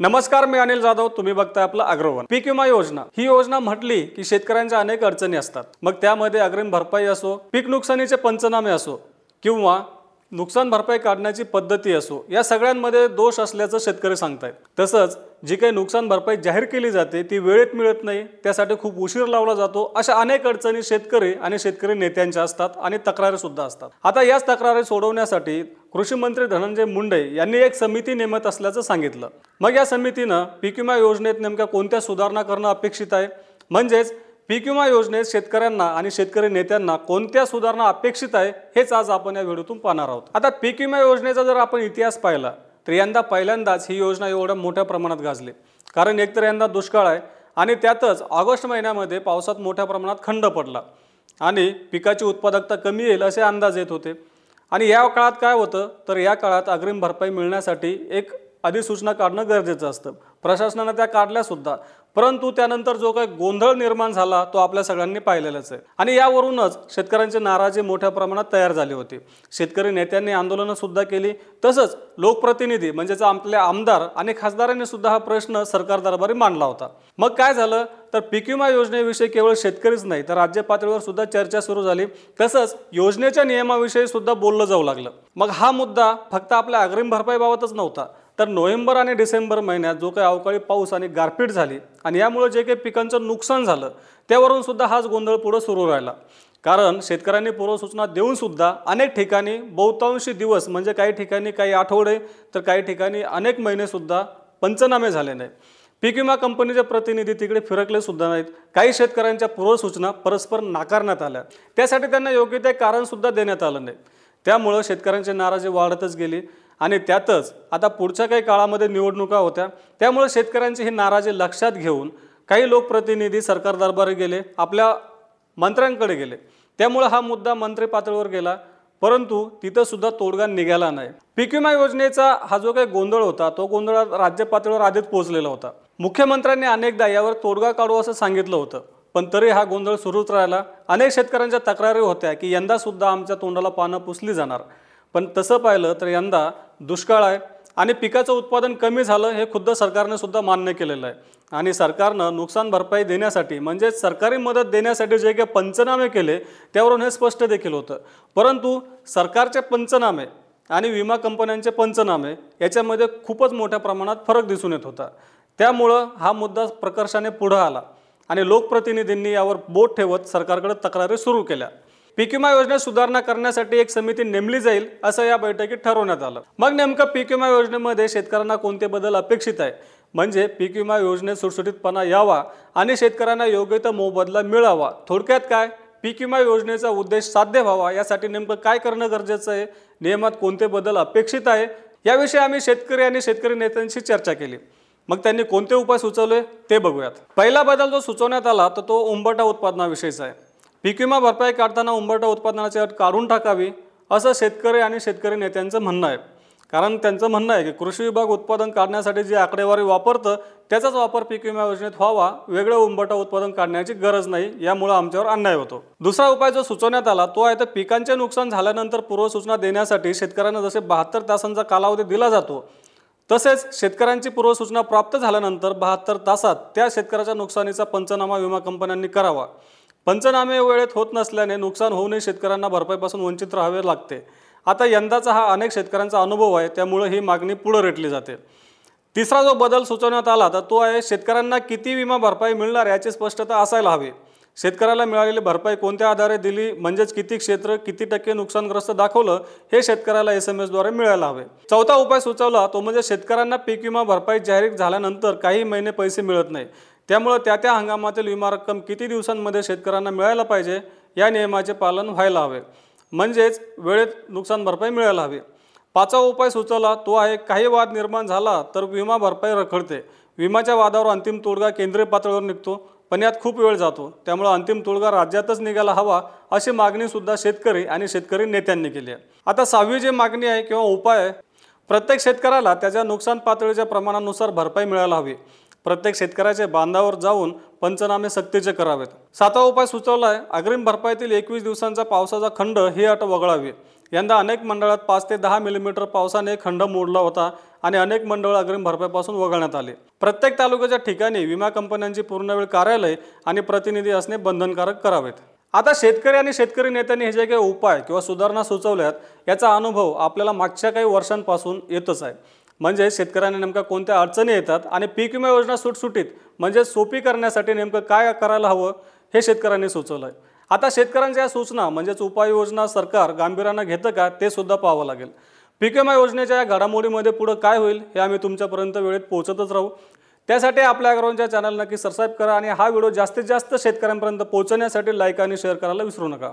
नमस्कार मी अनिल जाधव. तुम्ही बघताय आपलं अग्रवन. पीक विमा योजना. ही योजना म्हटली की शेतकऱ्यांच्या अनेक अडचणी असतात. मग त्यामध्ये अग्रिम भरपाई असो पीक नुकसानीचे पंचनामे असो किंवा नुकसान भरपाई काढण्याची पद्धती असो या सगळ्यांमध्ये दोष असल्याचं शेतकरी सांगतायत. तसंच जी काही नुकसान भरपाई जाहीर केली जाते ती वेळेत मिळत नाही. त्यासाठी खूप उशीर लावला जातो. अशा अनेक अडचणी शेतकरी आणि शेतकरी नेत्यांच्या असतात आणि तक्रारी सुद्धा असतात. आता याच तक्रारी सोडवण्यासाठी कृषी मंत्री धनंजय मुंडे यांनी एक समिती नेमत असल्याचं सांगितलं. मग या समितीनं पीक विमा योजनेत नेमक्या कोणत्या सुधारणा करणं अपेक्षित आहे? म्हणजेच पीक विमा योजनेत शेतकऱ्यांना आणि शेतकरी नेत्यांना कोणत्या सुधारणा अपेक्षित आहे हेच आज आपण या व्हिडिओतून पाहणार आहोत. आता पीक विमा योजनेचा जर आपण इतिहास पाहिला तर यंदा पहिल्यांदाच ही योजना एवढ्या मोठ्या प्रमाणात गाजली. कारण एकतर यंदा दुष्काळ आहे आणि त्यातच ऑगस्ट महिन्यामध्ये पावसात मोठ्या प्रमाणात खंड पडला आणि पिकाची उत्पादकता कमी येईल असे अंदाज येत होते. आणि या काळात काय होतं? तर या काळात अग्रिम भरपाई मिळण्यासाठी एक अधिसूचना काढणं गरजेचं असतं. प्रशासनानं त्या काढल्यासुद्धा परंतु त्यानंतर जो काही गोंधळ निर्माण झाला तो आपल्या सगळ्यांनी पाहिलेलाच आहे. आणि यावरूनच शेतकऱ्यांची नाराजी मोठ्या प्रमाणात तयार झाली होती. शेतकरी नेत्यांनी आंदोलनं सुद्धा केली. तसंच लोकप्रतिनिधी म्हणजेच आपले आमदार आणि खासदारांनी सुद्धा हा प्रश्न सरकार दरबारी मांडला होता. मग काय झालं? तर पीक विमा योजनेविषयी केवळ शेतकरीच नाही तर राज्य पातळीवर सुद्धा चर्चा सुरू झाली. तसंच योजनेच्या नियमाविषयी सुद्धा बोललं जाऊ लागलं. मग हा मुद्दा फक्त आपल्या अग्रिम भरपाईबाबतच नव्हता. तर नोव्हेंबर आणि डिसेंबर महिन्यात जो काही अवकाळी पाऊस आणि गारपीट झाली आणि यामुळे जे काही पिकांचं नुकसान झालं त्यावरून सुद्धा हाच गोंधळ पुढं सुरू राहिला. कारण शेतकऱ्यांनी पूर्वसूचना देऊन सुद्धा अनेक ठिकाणी बहुतांशी दिवस म्हणजे काही ठिकाणी काही आठवडे तर काही ठिकाणी अनेक महिनेसुद्धा पंचनामे झाले नाही पीक विमा कंपनीचे प्रतिनिधी तिकडे फिरकले सुद्धा नाहीत. काही शेतकऱ्यांच्या पूर्वसूचना परस्पर नाकारण्यात आल्या. त्यासाठी त्यांना योग्य ते कारणसुद्धा देण्यात आलं नाही. त्यामुळं शेतकऱ्यांची नाराजी वाढतच गेली. आणि त्यातच आता पुढच्या काही काळामध्ये निवडणुका होत्या. त्यामुळे शेतकऱ्यांची ही नाराजी लक्षात घेऊन काही लोकप्रतिनिधी सरकार दरबारी गेले आपल्या मंत्र्यांकडे गेले. त्यामुळे हा मुद्दा मंत्री पातळीवर गेला परंतु तिथं सुद्धा तोडगा निघाला नाही. पीक विमा योजनेचा हा जो काही गोंधळ होता तो गोंधळ राज्य पातळीवर आधीच पोहोचलेला होता. मुख्यमंत्र्यांनी अनेकदा यावर तोडगा काढू असं सांगितलं होतं पण तरी हा गोंधळ सुरूच राहिला. अनेक शेतकऱ्यांच्या तक्रारी होत्या की यंदा सुद्धा आमच्या तोंडाला पानं पुसली जाणार. पण तसं पाहिलं तर यंदा दुष्काळ आहे आणि पिकाचं उत्पादन कमी झालं हे खुद्द सरकारने सुद्धा मान्य केलेलं आहे. आणि सरकारनं नुकसान भरपाई देण्यासाठी म्हणजेच सरकारी मदत देण्यासाठी जे काही पंचनामे केले त्यावरून हे स्पष्ट देखील होतं. परंतु सरकारचे पंचनामे आणि विमा कंपन्यांचे पंचनामे याच्यामध्ये खूपच मोठ्या प्रमाणात फरक दिसून येत होता. त्यामुळं हा मुद्दा प्रकर्षाने पुढं आला आणि लोकप्रतिनिधींनी यावर बोट ठेवत सरकारकडे तक्रारी सुरू केल्या. पीक विमा योजनेत सुधारणा करण्यासाठी एक समिती नेमली जाईल असं या बैठकीत ठरवण्यात आलं. मग नेमकं पीक विमा योजनेमध्ये शेतकऱ्यांना कोणते बदल अपेक्षित आहे? म्हणजे पीक विमा योजनेत सुटसुटीतपणा यावा आणि शेतकऱ्यांना योग्य तो मोबदला मिळावा. थोडक्यात काय? पीक विमा योजनेचा उद्देश साध्य व्हावा यासाठी नेमकं काय करणं गरजेचं आहे? नियमात कोणते बदल अपेक्षित आहे? याविषयी आम्ही शेतकरी आणि शेतकरी नेत्यांशी चर्चा केली. मग त्यांनी कोणते उपाय सुचवले? ते बघूयात. पहिला बदल जो सुचवण्यात आला तर तो उंबटा उत्पादनाविषयीचा आहे. पीक विमा भरपाई काढताना उंबरठा उत्पादनाची अट काढून टाकावी असं शेतकरी आणि शेतकरी नेत्यांचं म्हणणं आहे. कारण त्यांचं म्हणणं आहे की कृषी विभाग उत्पादन काढण्यासाठी जी आकडेवारी वापरतं त्याचाच वापर पीक विमा योजनेत व्हावा वेगळं उंबरठा उत्पादन काढण्याची गरज नाही यामुळे आमच्यावर अन्याय होतो. दुसरा उपाय जो सुचवण्यात आला तो आहे तर पिकांचे नुकसान झाल्यानंतर पूर्वसूचना देण्यासाठी शेतकऱ्यांना जसे बहात्तर तासांचा कालावधी दिला जातो तसेच शेतकऱ्यांची पूर्वसूचना प्राप्त झाल्यानंतर बहात्तर तासात त्या शेतकऱ्याच्या नुकसानीचा पंचनामा विमा कंपन्यांनी करावा. पंचनामे वेळेत होत नसल्याने नुकसान होऊनही शेतकऱ्यांना भरपाईपासून वंचित राहावे लागते. आता यंदाचा हा अनेक शेतकऱ्यांचा अनुभव आहे त्यामुळे ही मागणी पुढं रेटली जाते. तिसरा जो बदल सुचवण्यात आला तर तो आहे शेतकऱ्यांना किती विमा भरपाई मिळणार याची स्पष्टता असायला हवी. शेतकऱ्याला मिळालेली भरपाई कोणत्या आधारे दिली म्हणजेच किती क्षेत्र किती टक्के नुकसानग्रस्त दाखवलं हे शेतकऱ्याला एस एम एसद्वारे मिळायला हवे. चौथा उपाय सुचवला तो म्हणजे शेतकऱ्यांना पीक विमा भरपाई जाहीर झाल्यानंतर काही महिने पैसे मिळत नाही. त्यामुळं त्या त्या हंगामातील विमा रक्कम किती दिवसांमध्ये शेतकऱ्यांना मिळायला पाहिजे या नियमाचे पालन व्हायला हवे. म्हणजेच वेळेत नुकसान भरपाई मिळायला हवी. पाचवा उपाय सुचवला तो आहे काही वाद निर्माण झाला तर विमा भरपाई रखडते. विमाच्या वादावर अंतिम तोडगा केंद्रीय पातळीवर निघतो पण यात खूप वेळ जातो. त्यामुळे अंतिम तोडगा राज्यातच निघायला हवा अशी मागणीसुद्धा शेतकरी आणि शेतकरी नेत्यांनी केली आहे. आता सहावी जी मागणी आहे किंवा उपाय आहे प्रत्येक शेतकऱ्याला त्याच्या नुकसान पातळीच्या प्रमाणानुसार भरपाई मिळायला हवी. प्रत्येक शेतकऱ्याच्या बांधावर जाऊन पंचनामे सक्तीचे करावेत. सातवा उपाय सुचवला आहे अग्रिम भरपाईतील एकवीस दिवसांचा पावसाचा खंड ही अट वगळावी. यंदा अनेक मंडळात पाच ते दहा मिलीमीटर पावसाने खंड मोडला होता आणि अनेक मंडळ अग्रिम भरपाईपासून वगळण्यात आले. प्रत्येक तालुक्याच्या ठिकाणी विमा कंपन्यांची पूर्णवेळ कार्यालय आणि प्रतिनिधी असणे बंधनकारक करावेत. आता शेतकरी आणि शेतकरी नेत्यांनी हे जे काही उपाय किंवा सुधारणा सुचवल्यात याचा अनुभव आपल्याला मागच्या काही वर्षांपासून येतच आहे. म्हणजे शेतकऱ्यांना नेमका कोणत्या अडचणी येतात आणि पीक विमा योजना सुटसुटीत म्हणजे सोपी करण्यासाठी नेमकं काय करायला हवं हे शेतकऱ्यांनी सुचवलं आहे आता शेतकऱ्यांच्या या सूचना म्हणजेच उपाययोजना सरकार गांभीर्यानं घेतं का ते सुद्धा पाहावं लागेल. पीक विमा योजनेच्या या घडामोडीमध्ये पुढं काय होईल हे आम्ही तुमच्यापर्यंत वेळेत पोहोचतच राहू. त्यासाठी आपल्या अग्रवांच्या चॅनल नक्की सबस्क्राईब करा आणि हा व्हिडिओ जास्तीत जास्त शेतकऱ्यांपर्यंत पोहोचण्यासाठी लाईक आणि शेअर करायला विसरू नका.